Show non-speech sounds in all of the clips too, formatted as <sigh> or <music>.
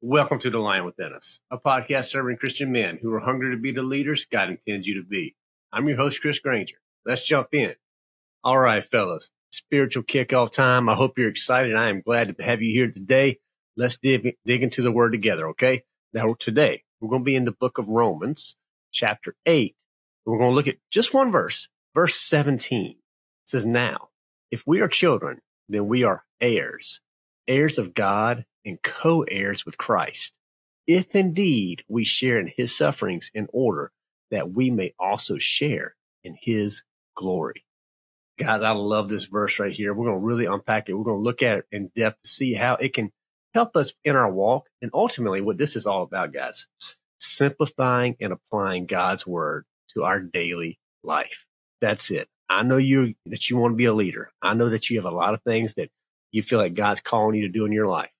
Welcome to The Lion Within Us, a podcast serving Christian men who are hungry to be the leaders God intends you to be. I'm your host, Chris Granger. Let's jump in. All right, fellas, spiritual kickoff time. I hope you're excited. I am glad to have you here today. Let's dig, dig into the word together, okay? Now, today, we're going to be in the book of Romans, chapter 8. We're going to look at just one verse, verse 17. It says, Now, if we are children, then we are heirs, heirs of God and co heirs with Christ, if indeed we share in his sufferings in order that we may also share in his glory. Guys, I love this verse right here. We're going to really unpack it. We're going to look at it in depth to see how it can help us in our walk. And ultimately, what this is all about, guys, simplifying and applying God's word to our daily life. That's it. I know you that you want to be a leader. I know that you have a lot of things that you feel like God's calling you to do in your life.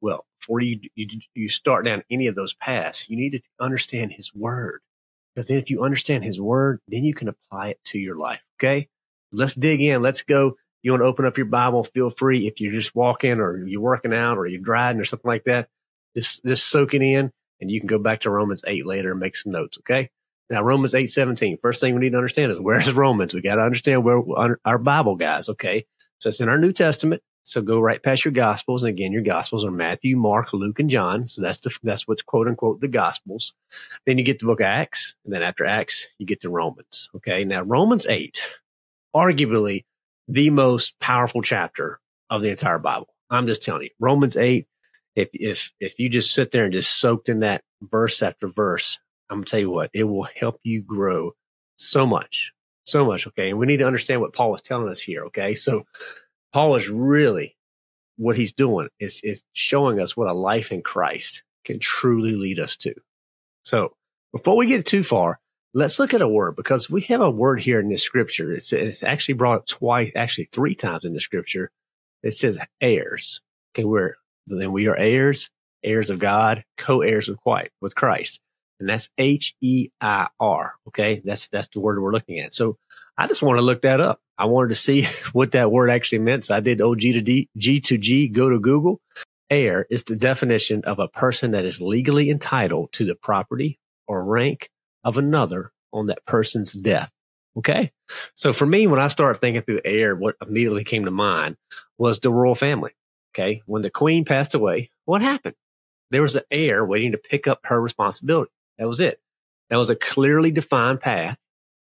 Well, before you, you, you start down any of those paths, you need to understand his word. Because then if you understand his word, then you can apply it to your life. Okay. Let's dig in. Let's go. You want to open up your Bible, feel free. If you're just walking or you're working out or you're driving or something like that, just, just soak it in and you can go back to Romans 8 later and make some notes. Okay. Now, Romans 8, 17. First thing we need to understand is where's Romans? We got to understand where our Bible guys. Okay. So it's in our New Testament. So go right past your gospels. And again, your gospels are Matthew, Mark, Luke, and John. So that's the, that's what's quote unquote the gospels. Then you get the book of Acts. And then after Acts, you get to Romans. Okay. Now Romans 8, arguably the most powerful chapter of the entire Bible. I'm just telling you, Romans 8, if, if, if you just sit there and just soaked in that verse after verse, I'm gonna tell you what, it will help you grow so much, so much. Okay. And we need to understand what Paul is telling us here. Okay. So Paul is really what he's doing is, is showing us what a life in Christ can truly lead us to. So before we get too far, let's look at a word because we have a word here in this scripture. It's, it's actually brought up twice, actually three times in the scripture. It says heirs. Okay. We're, then we are heirs, heirs of God, co-heirs with, with Christ. And that's H E I R. Okay. That's, that's the word we're looking at. So I just want to look that up. I wanted to see <laughs> what that word actually meant. So I did OG to D, G to G, go to Google. Heir is the definition of a person that is legally entitled to the property or rank of another on that person's death. Okay. So for me, when I started thinking through heir, what immediately came to mind was the royal family. Okay. When the queen passed away, what happened? There was an heir waiting to pick up her responsibility. That was it. That was a clearly defined path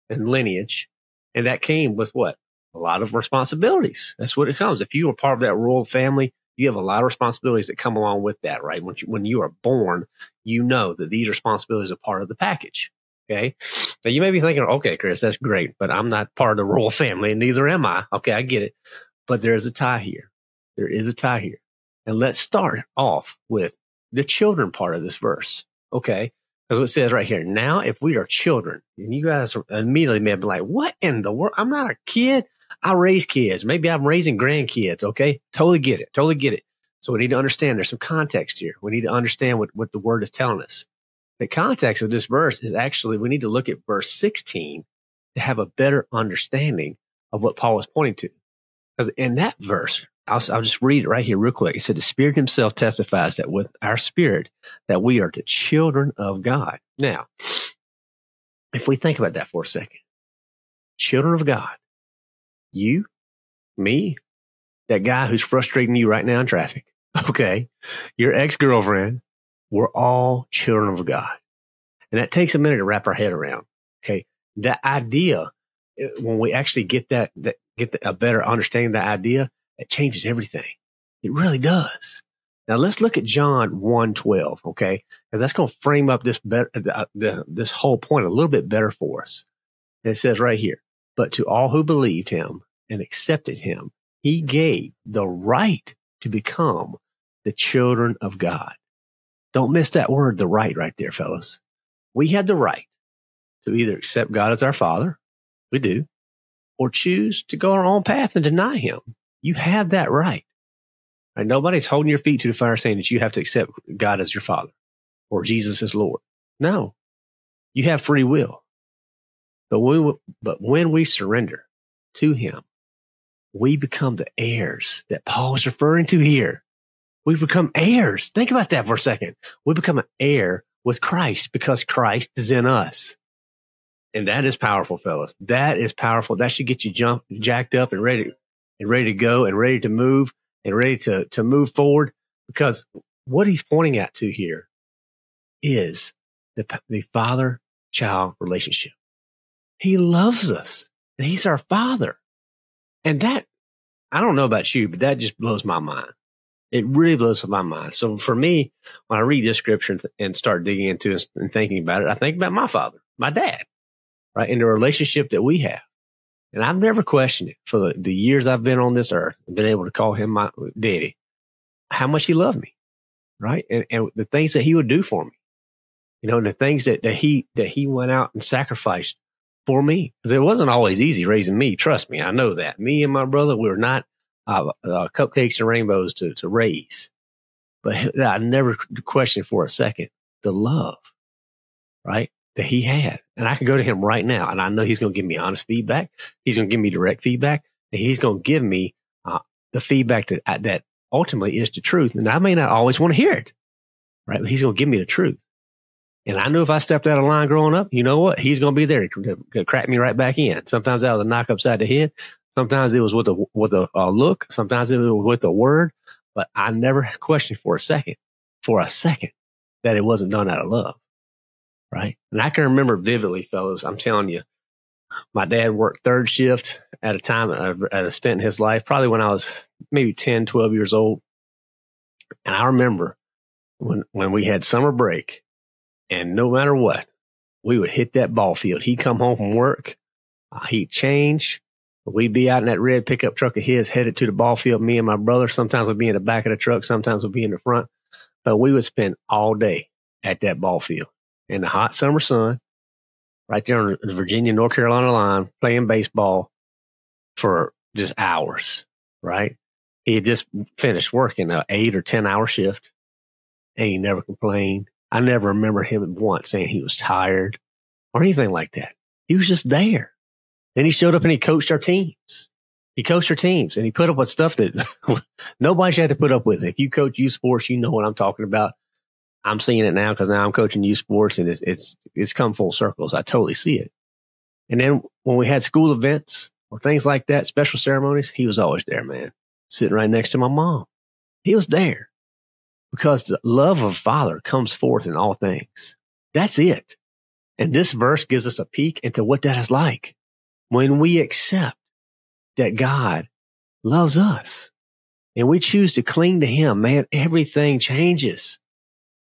and lineage and that came with what? A lot of responsibilities. That's what it comes. If you are part of that royal family, you have a lot of responsibilities that come along with that, right? When you, when you are born, you know that these responsibilities are part of the package. Okay. Now you may be thinking, okay, Chris, that's great, but I'm not part of the royal <laughs> family and neither am I. Okay. I get it. But there's a tie here. There is a tie here. And let's start off with the children part of this verse. Okay. That's what it says right here. Now, if we are children, and you guys immediately may be like, what in the world? I'm not a kid. I raise kids. Maybe I'm raising grandkids. Okay. Totally get it. Totally get it. So we need to understand there's some context here. We need to understand what, what the word is telling us. The context of this verse is actually, we need to look at verse 16 to have a better understanding of what Paul is pointing to. Because in that verse, I'll, I'll just read it right here real quick. He said, the spirit himself testifies that with our spirit that we are the children of God. Now, if we think about that for a second, children of God, you, me, that guy who's frustrating you right now in traffic, <laughs> okay, your ex girlfriend, we're all children of God. And that takes a minute to wrap our head around. Okay. That idea, uh, when we actually get that, that get the, a better understanding of that idea, it changes everything. It really does. Now let's look at John 1 12, okay? Because that's going to frame up this better, uh, the, this whole point a little bit better for us. And it says right here, but to all who believed him and accepted him, he gave the right to become the children of God. Don't miss that word, the right right there, fellas. We had the right to either accept God as our father. We do. Or choose to go our own path and deny him. You have that right. right. Nobody's holding your feet to the fire saying that you have to accept God as your father or Jesus as Lord. No, you have free will. But we, but when we surrender to him, we become the heirs that Paul is referring to here. We become heirs. Think about that for a second. We become an heir with Christ because Christ is in us. And that is powerful, fellas. That is powerful. That should get you jump, jacked up and ready, and ready to go and ready to move and ready to, to move forward because what he's pointing at to here is the, the father child relationship. He loves us and he's our father. And that, I don't know about you, but that just blows my mind. It really blows my mind. So for me, when I read this scripture and start digging into it and thinking about it, I think about my father, my dad, right? And the relationship that we have. And I've never questioned it for the, the years I've been on this earth, been able to call him my daddy, how much he loved me, right? And, and the things that he would do for me, you know, and the things that, that he, that he went out and sacrificed for me. Cause it wasn't always easy raising me. Trust me. I know that me and my brother, we were not uh, uh, cupcakes and rainbows to, to raise. But I never questioned for a second the love, right? That he had. And I can go to him right now and I know he's going to give me honest feedback. He's going to give me direct feedback and he's going to give me uh, the feedback that, uh, that ultimately is the truth. And I may not always want to hear it, right? But he's going to give me the truth. And I knew if I stepped out of line growing up, you know what? He's going to be there to, to crack me right back in. Sometimes I was a knock upside the head. Sometimes it was with a with a, a look. Sometimes it was with a word. But I never questioned for a second, for a second, that it wasn't done out of love. Right. And I can remember vividly, fellas. I'm telling you, my dad worked third shift at a time at a stint in his life, probably when I was maybe 10, 12 years old. And I remember when, when we had summer break and no matter what, we would hit that ball field. He'd come home from work. Uh, he'd change. We'd be out in that red pickup truck of his headed to the ball field. Me and my brother, sometimes we'd be in the back of the truck. Sometimes we'd be in the front, but we would spend all day at that ball field in the hot summer sun, right there on the Virginia, North Carolina line, playing baseball for just hours, right? He had just finished working an eight or 10 hour shift and he never complained. I never remember him once saying he was tired or anything like that. He was just there. Then he showed up and he coached our teams. He coached our teams and he put up with stuff that <laughs> nobody should have to put up with. If you coach youth sports, you know what I'm talking about. I'm seeing it now because now I'm coaching youth sports and it's, it's, it's come full circles. I totally see it. And then when we had school events or things like that, special ceremonies, he was always there, man, sitting right next to my mom. He was there because the love of father comes forth in all things. That's it. And this verse gives us a peek into what that is like when we accept that God loves us and we choose to cling to him, man, everything changes.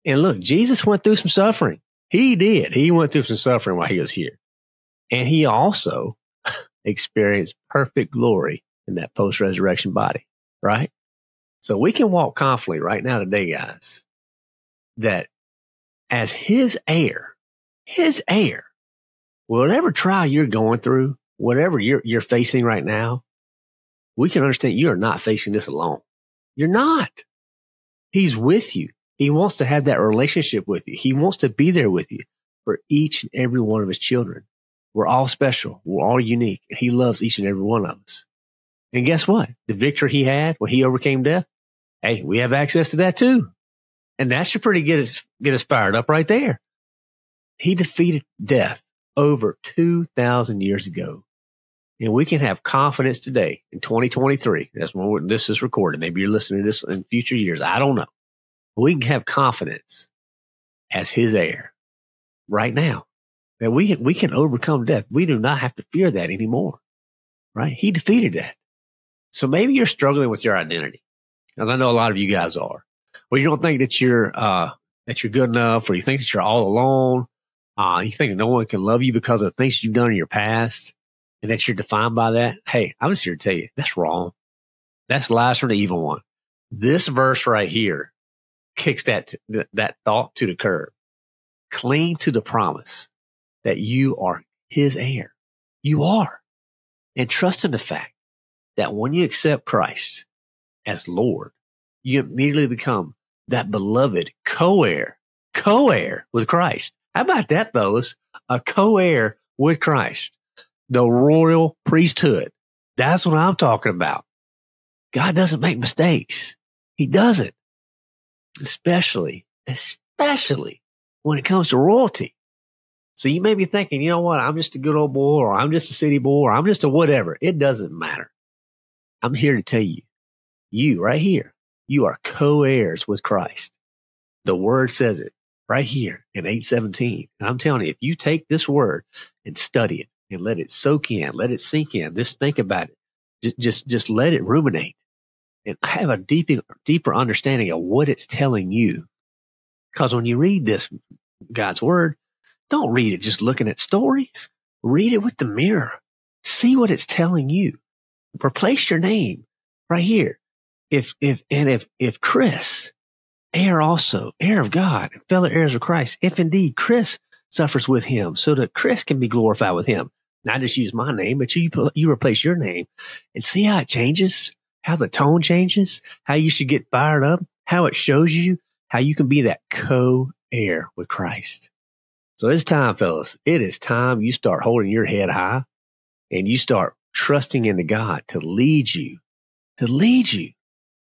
And look, Jesus went through some suffering. He did. He went through some suffering while he was here. And he also <laughs> experienced perfect glory in that post resurrection body, right? So we can walk confidently right now today, guys, that as his heir, his heir, whatever trial you're going through, whatever you're, you're facing right now, we can understand you are not facing this alone. You're not. He's with you. He wants to have that relationship with you. He wants to be there with you for each and every one of his children. We're all special. We're all unique. And he loves each and every one of us. And guess what? The victory he had when he overcame death. Hey, we have access to that too. And that should pretty get us, get us fired up right there. He defeated death over 2,000 years ago. And we can have confidence today in 2023. That's when this is recorded. Maybe you're listening to this in future years. I don't know. We can have confidence as his heir right now that we, we can overcome death. We do not have to fear that anymore, right? He defeated that. So maybe you're struggling with your identity. As I know a lot of you guys are, or you don't think that you're, uh, that you're good enough, or you think that you're all alone. Uh, you think no one can love you because of things you've done in your past and that you're defined by that. Hey, I'm just here to tell you that's wrong. That's lies from the evil one. This verse right here kicks that, that thought to the curb. Cling to the promise that you are his heir. You are. And trust in the fact that when you accept Christ as Lord, you immediately become that beloved co-heir, co-heir with Christ. How about that, fellas? A co-heir with Christ, the royal priesthood. That's what I'm talking about. God doesn't make mistakes. He doesn't. Especially, especially when it comes to royalty. So you may be thinking, you know what? I'm just a good old boy or I'm just a city boy or I'm just a whatever. It doesn't matter. I'm here to tell you, you right here, you are co-heirs with Christ. The word says it right here in 817. And I'm telling you, if you take this word and study it and let it soak in, let it sink in, just think about it. Just, just, just let it ruminate and have a deeper, deeper understanding of what it's telling you. Because when you read this God's word, don't read it just looking at stories. Read it with the mirror. See what it's telling you. Replace your name right here. If, if, and if, if Chris, heir also, heir of God, fellow heirs of Christ, if indeed Chris suffers with him so that Chris can be glorified with him. Not just use my name, but you, you replace your name and see how it changes, how the tone changes, how you should get fired up, how it shows you how you can be that co-heir with Christ. So it's time, fellas. It is time you start holding your head high and you start trusting into God to lead you, to lead you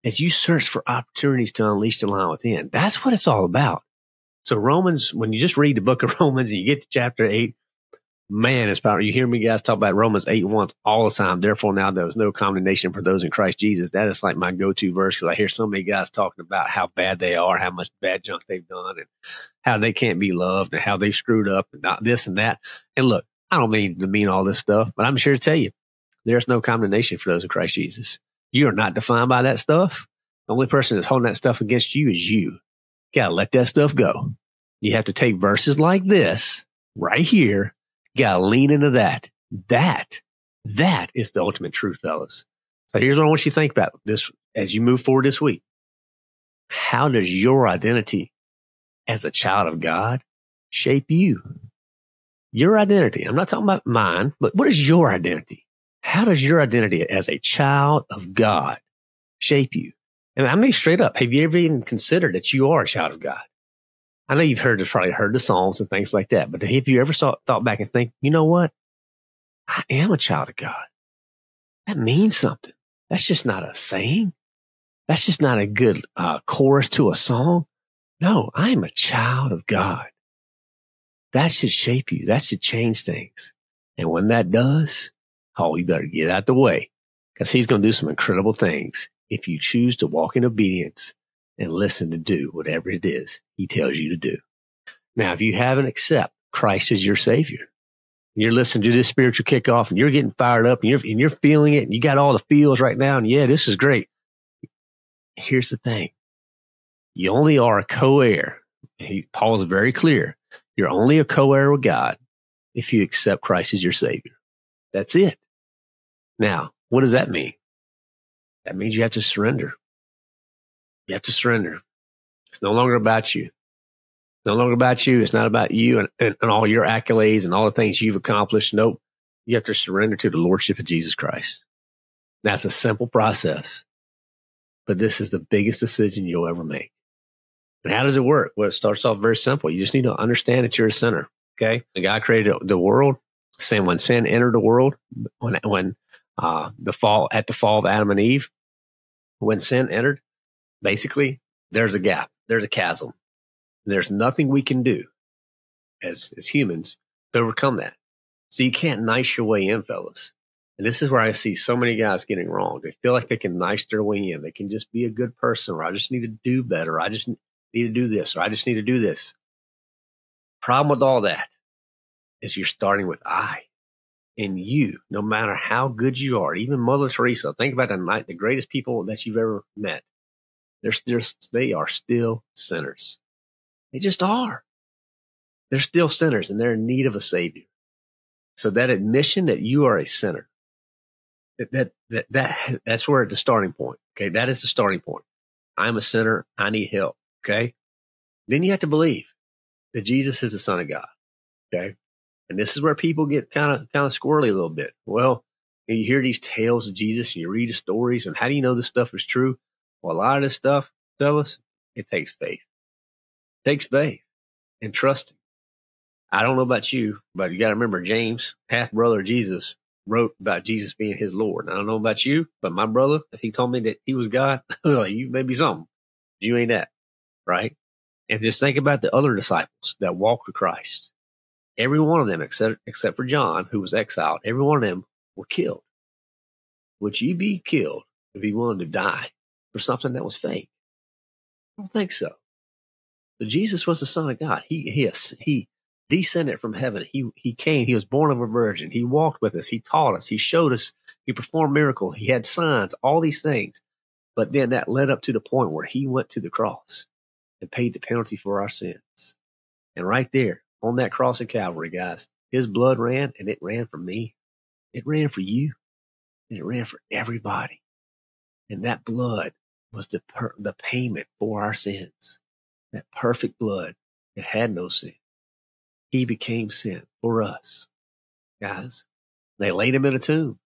as you search for opportunities to unleash the lion within. That's what it's all about. So Romans, when you just read the book of <laughs> Romans and you get to chapter eight, man, it's powerful. You hear me guys talk about Romans 8 once all the time. Therefore, now there is no condemnation for those in Christ Jesus. That is like my go to verse because I hear so many guys talking about how bad they are, how much bad junk they've done, and how they can't be loved, and how they screwed up, and not this and that. And look, I don't mean to mean all this stuff, but I'm sure to tell you, there's no condemnation for those in Christ Jesus. You are not defined by that stuff. The only person that's holding that stuff against you is you. you gotta let that stuff go. You have to take verses like this right here gotta lean into that. That, that is the ultimate truth, fellas. So here's what I want you to think about this as you move forward this week. How does your identity as a child of God shape you? Your identity. I'm not talking about mine, but what is your identity? How does your identity as a child of God shape you? And I mean, straight up, have you ever even considered that you are a child of God? I know you've heard probably heard the songs and things like that, but if you ever saw, thought back and think, you know what? I am a child of God. That means something. That's just not a saying. That's just not a good uh, chorus to a song. No, I am a child of God. That should shape you. That should change things. And when that does, oh, you better get out the way because he's going to do some incredible things if you choose to walk in obedience and listen to do whatever it is he tells you to do. Now, if you haven't accepted Christ as your savior, you're listening to this spiritual kickoff and you're getting fired up and you're, and you're feeling it and you got all the feels right now. And yeah, this is great. Here's the thing. You only are a co-heir. He, Paul is very clear. You're only a co-heir with God if you accept Christ as your savior. That's it. Now, what does that mean? That means you have to surrender. You have to surrender. It's no longer about you. It's no longer about you. It's not about you and, and, and all your accolades and all the things you've accomplished. Nope. You have to surrender to the Lordship of Jesus Christ. That's a simple process, but this is the biggest decision you'll ever make. And how does it work? Well, it starts off very simple. You just need to understand that you're a sinner. Okay. The God created the world, saying when sin entered the world, when, when, uh, the fall, at the fall of Adam and Eve, when sin entered, basically, there's a gap, there's a chasm. There's nothing we can do as, as humans to overcome that. So you can't nice your way in, fellas. And this is where I see so many guys getting wrong. They feel like they can nice their way in. They can just be a good person, or I just need to do better. I just need to do this, or I just need to do this. Problem with all that is you're starting with I. And you, no matter how good you are, even Mother Teresa, think about the night, the greatest people that you've ever met. They're, they're, they are still sinners. They just are. They're still sinners and they're in need of a savior. So that admission that you are a sinner, that, that, that, that that's where the starting point. Okay. That is the starting point. I'm a sinner. I need help. Okay. Then you have to believe that Jesus is the son of God. Okay. And this is where people get kind of, kind of squirrely a little bit. Well, you hear these tales of Jesus and you read the stories and how do you know this stuff is true? Well, a lot of this stuff, fellas, it takes faith. It takes faith and trusting. I don't know about you, but you got to remember James, half brother Jesus, wrote about Jesus being his Lord. I don't know about you, but my brother, if he told me that he was God, <laughs> you may be something. You ain't that, right? And just think about the other disciples that walked with Christ. Every one of them, except except for John, who was exiled, every one of them were killed. Would you be killed if you wanted to die for something that was fake? I don't think so. But Jesus was the Son of God. He he he descended from heaven. He he came. He was born of a virgin. He walked with us. He taught us. He showed us. He performed miracles. He had signs. All these things. But then that led up to the point where he went to the cross and paid the penalty for our sins. And right there on that cross of Calvary, guys, his blood ran and it ran for me. It ran for you and it ran for everybody. And that blood was the, per- the payment for our sins. That perfect blood that had no sin. He became sin for us. Guys, they laid him in a tomb.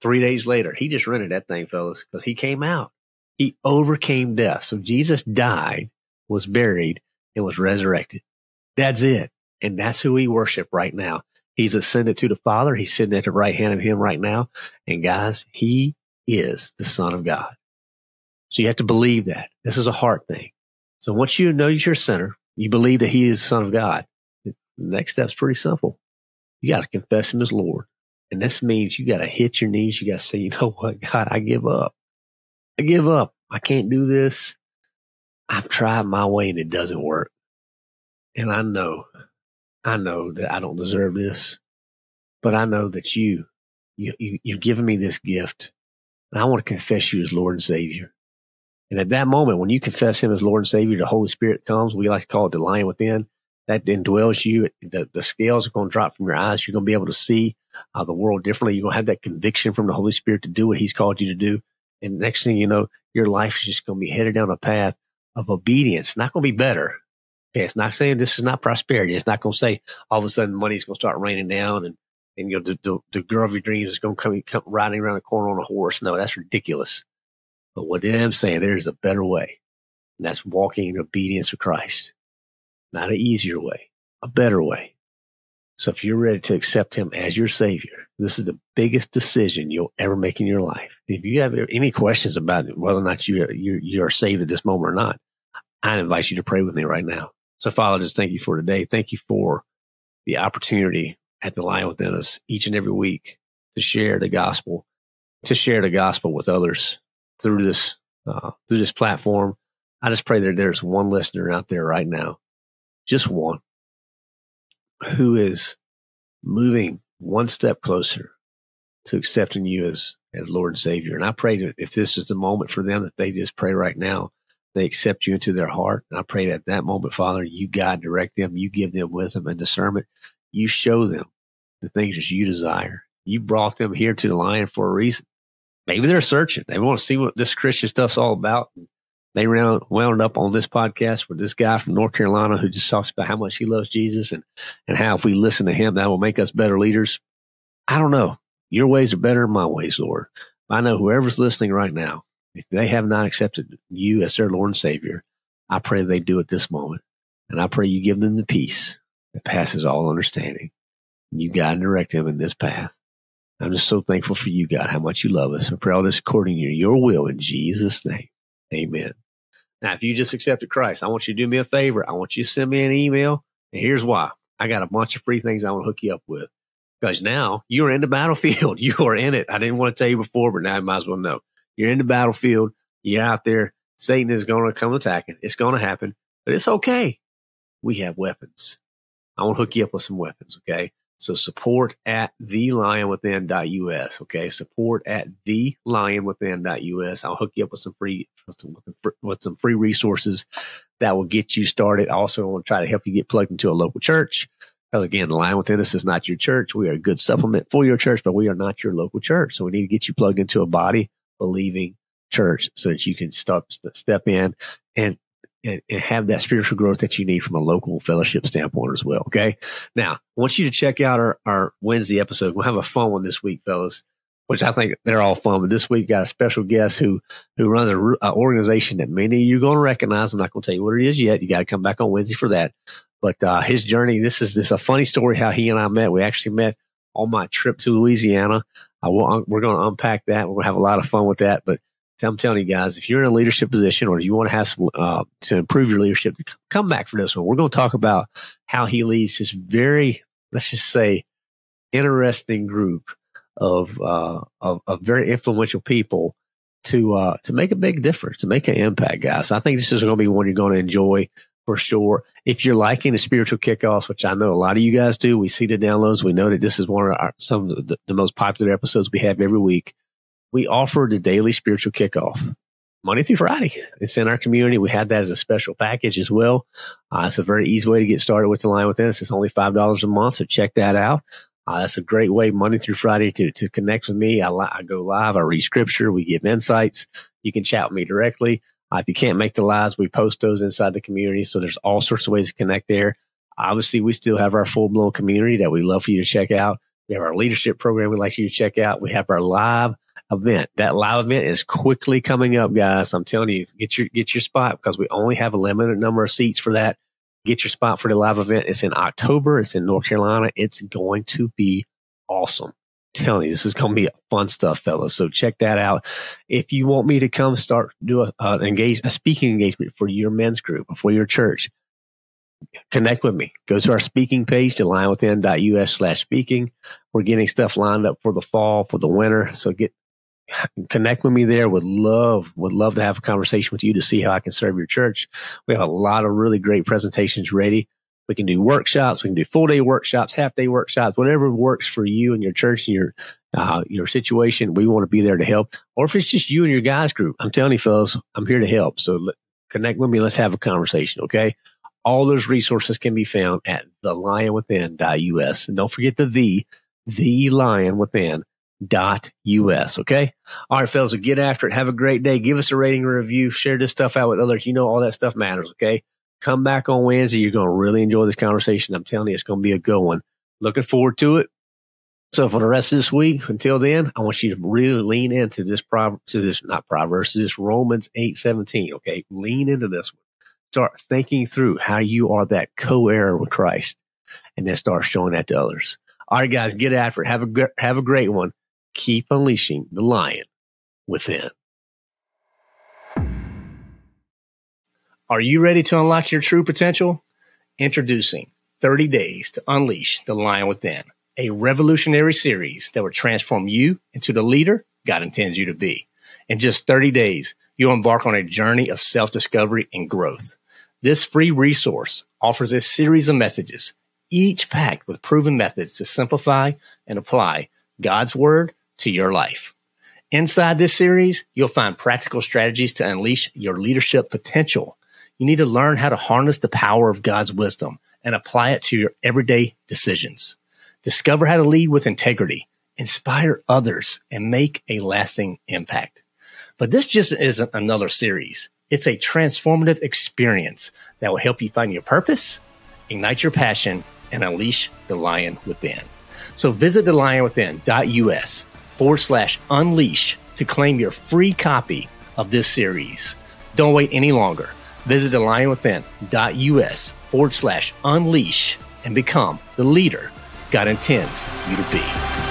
Three days later, he just rented that thing, fellas, because he came out. He overcame death. So Jesus died, was buried, and was resurrected. That's it. And that's who we worship right now. He's ascended to the Father. He's sitting at the right hand of Him right now. And guys, He is the Son of God. So you have to believe that. This is a heart thing. So once you know you're a sinner, you believe that He is the Son of God. The next step's pretty simple. You got to confess Him as Lord. And this means you got to hit your knees. You got to say, you know what, God, I give up. I give up. I can't do this. I've tried my way and it doesn't work. And I know, I know that I don't deserve this, but I know that you, you, you you've given me this gift and I want to confess you as Lord and Savior. And at that moment, when you confess him as Lord and Savior, the Holy Spirit comes. We like to call it the lion within that indwells you. The, the scales are going to drop from your eyes. You're going to be able to see uh, the world differently. You're going to have that conviction from the Holy Spirit to do what he's called you to do. And next thing you know, your life is just going to be headed down a path of obedience. It's not going to be better. Okay, it's not saying this is not prosperity. It's not going to say all of a sudden money's going to start raining down and, and you know, the, the, the girl of your dreams is going to come, come riding around the corner on a horse. No, that's ridiculous. But what I'm saying, there's a better way. And that's walking in obedience to Christ. Not an easier way, a better way. So if you're ready to accept him as your savior, this is the biggest decision you'll ever make in your life. If you have any questions about whether or not you, you, you are saved at this moment or not, I invite you to pray with me right now. So Father, just thank you for today. Thank you for the opportunity at the Lion Within us each and every week to share the gospel, to share the gospel with others through this, uh, through this platform. I just pray that there's one listener out there right now, just one, who is moving one step closer to accepting you as, as Lord and Savior. And I pray that if this is the moment for them, that they just pray right now they accept you into their heart. And I pray that at that moment, Father, you guide, direct them, you give them wisdom and discernment. You show them the things that you desire. You brought them here to the lion for a reason. Maybe they're searching. They want to see what this Christian stuff's all about. They wound up on this podcast with this guy from North Carolina who just talks about how much he loves Jesus and, and how if we listen to him, that will make us better leaders. I don't know. Your ways are better than my ways, Lord. I know whoever's listening right now, if they have not accepted you as their Lord and Savior, I pray they do at this moment. And I pray you give them the peace that passes all understanding. You guide and direct them in this path. I'm just so thankful for you, God, how much you love us. I pray all this according to your will in Jesus' name. Amen. Now, if you just accepted Christ, I want you to do me a favor. I want you to send me an email. And here's why. I got a bunch of free things I want to hook you up with. because now you're in the battlefield. <laughs> You are in it. I didn't want to tell you before, but now I might as well know. You're in the battlefield. You're out there. Satan is going to come attacking. It's going to happen, but it's okay. We have weapons. I want to hook you up with some weapons. Okay. So support at thelionwithin.us. Okay. Support at thelionwithin.us. I'll hook you up with some free, with some free resources that will get you started. Also, I want to try to help you get plugged into a local church. Because again, the Lion Within Us is not your church. We are a good supplement for your church, but we are not your local church. So we need to get you plugged into a body believing church so that you can start step in and and, and, have that spiritual growth that you need from a local fellowship standpoint as well. Okay. Now, I want you to check out our, our Wednesday episode. We'll have a fun one this week, fellas, which I think they're all fun. But this week, got a special guest who, who runs an organization that many of you are going to recognize. I'm not going to tell you what it is yet. You got to come back on Wednesday for that. But, uh, his journey, this is, this is a funny story how he and I met. We actually met on my trip to Louisiana. I will, we're going to unpack that. We're going to have a lot of fun with that. But I'm telling you guys, if you're in a leadership position or you want to have some, uh, to improve your leadership, come back for this one. We're going to talk about how he leads this very, let's just say, interesting group of, uh, of, of very influential people to, uh, to make a big difference, to make an impact, guys. I think this is going to be one you're going to enjoy for sure. If you're liking the spiritual kickoffs, which I know a lot of you guys do, we see the downloads. We know that this is one of our, some of the, the most popular episodes we have every week we offer the daily spiritual kickoff Monday through Friday. It's in our community. We have that as a special package as well. Uh, it's a very easy way to get started with the Lion Within Us. It's only $5 a month. So check that out. Uh, that's a great way Monday through Friday to, to connect with me. I, I go live. I read scripture. We give insights. You can chat with me directly. Uh, if you can't make the lives, we post those inside the community. So there's all sorts of ways to connect there. Obviously, we still have our full blown community that we love for you to check out. We have our leadership program we'd like you to check out. We have our live event. That live event is quickly coming up, guys. I'm telling you, get your get your spot because we only have a limited number of seats for that. Get your spot for the live event. It's in October. It's in North Carolina. It's going to be awesome. I'm telling you, this is going to be fun stuff, fellas. So check that out. If you want me to come start do a uh, engage a speaking engagement for your men's group or for your church, connect with me. Go to our speaking page to lionwithin.us slash speaking. We're getting stuff lined up for the fall, for the winter. So get connect with me there. Would love, would love to have a conversation with you to see how I can serve your church. We have a lot of really great presentations ready. We can do workshops. We can do full day workshops, half day workshops, whatever works for you and your church and your, uh, your situation. We want to be there to help. Or if it's just you and your guys group, I'm telling you, fellas, I'm here to help. So connect with me. Let's have a conversation. Okay. All those resources can be found at thelionwithin.us. And don't forget the the, the lion within dot us. Okay. All right, fellas, get after it. Have a great day. Give us a rating review. Share this stuff out with others. You know, all that stuff matters. Okay. Come back on Wednesday. You're going to really enjoy this conversation. I'm telling you, it's going to be a good one. Looking forward to it. So for the rest of this week, until then, I want you to really lean into this proverb, to this, not Proverbs, this Romans 8, 17. Okay. Lean into this one. Start thinking through how you are that co-heir with Christ and then start showing that to others. All right, guys, get after it. Have a, have a great one keep unleashing the lion within. Are you ready to unlock your true potential? Introducing 30 Days to Unleash the Lion Within, a revolutionary series that will transform you into the leader God intends you to be. In just 30 days, you'll embark on a journey of self discovery and growth. This free resource offers a series of messages, each packed with proven methods to simplify and apply God's Word to your life. Inside this series, you'll find practical strategies to unleash your leadership potential. You need to learn how to harness the power of God's wisdom and apply it to your everyday decisions. Discover how to lead with integrity, inspire others, and make a lasting impact. But this just isn't another series. It's a transformative experience that will help you find your purpose, ignite your passion, and unleash the lion within. So visit thelionwithin.us forward slash unleash to claim your free copy of this series. Don't wait any longer. Visit thelionwithin.us forward slash unleash and become the leader God intends you to be.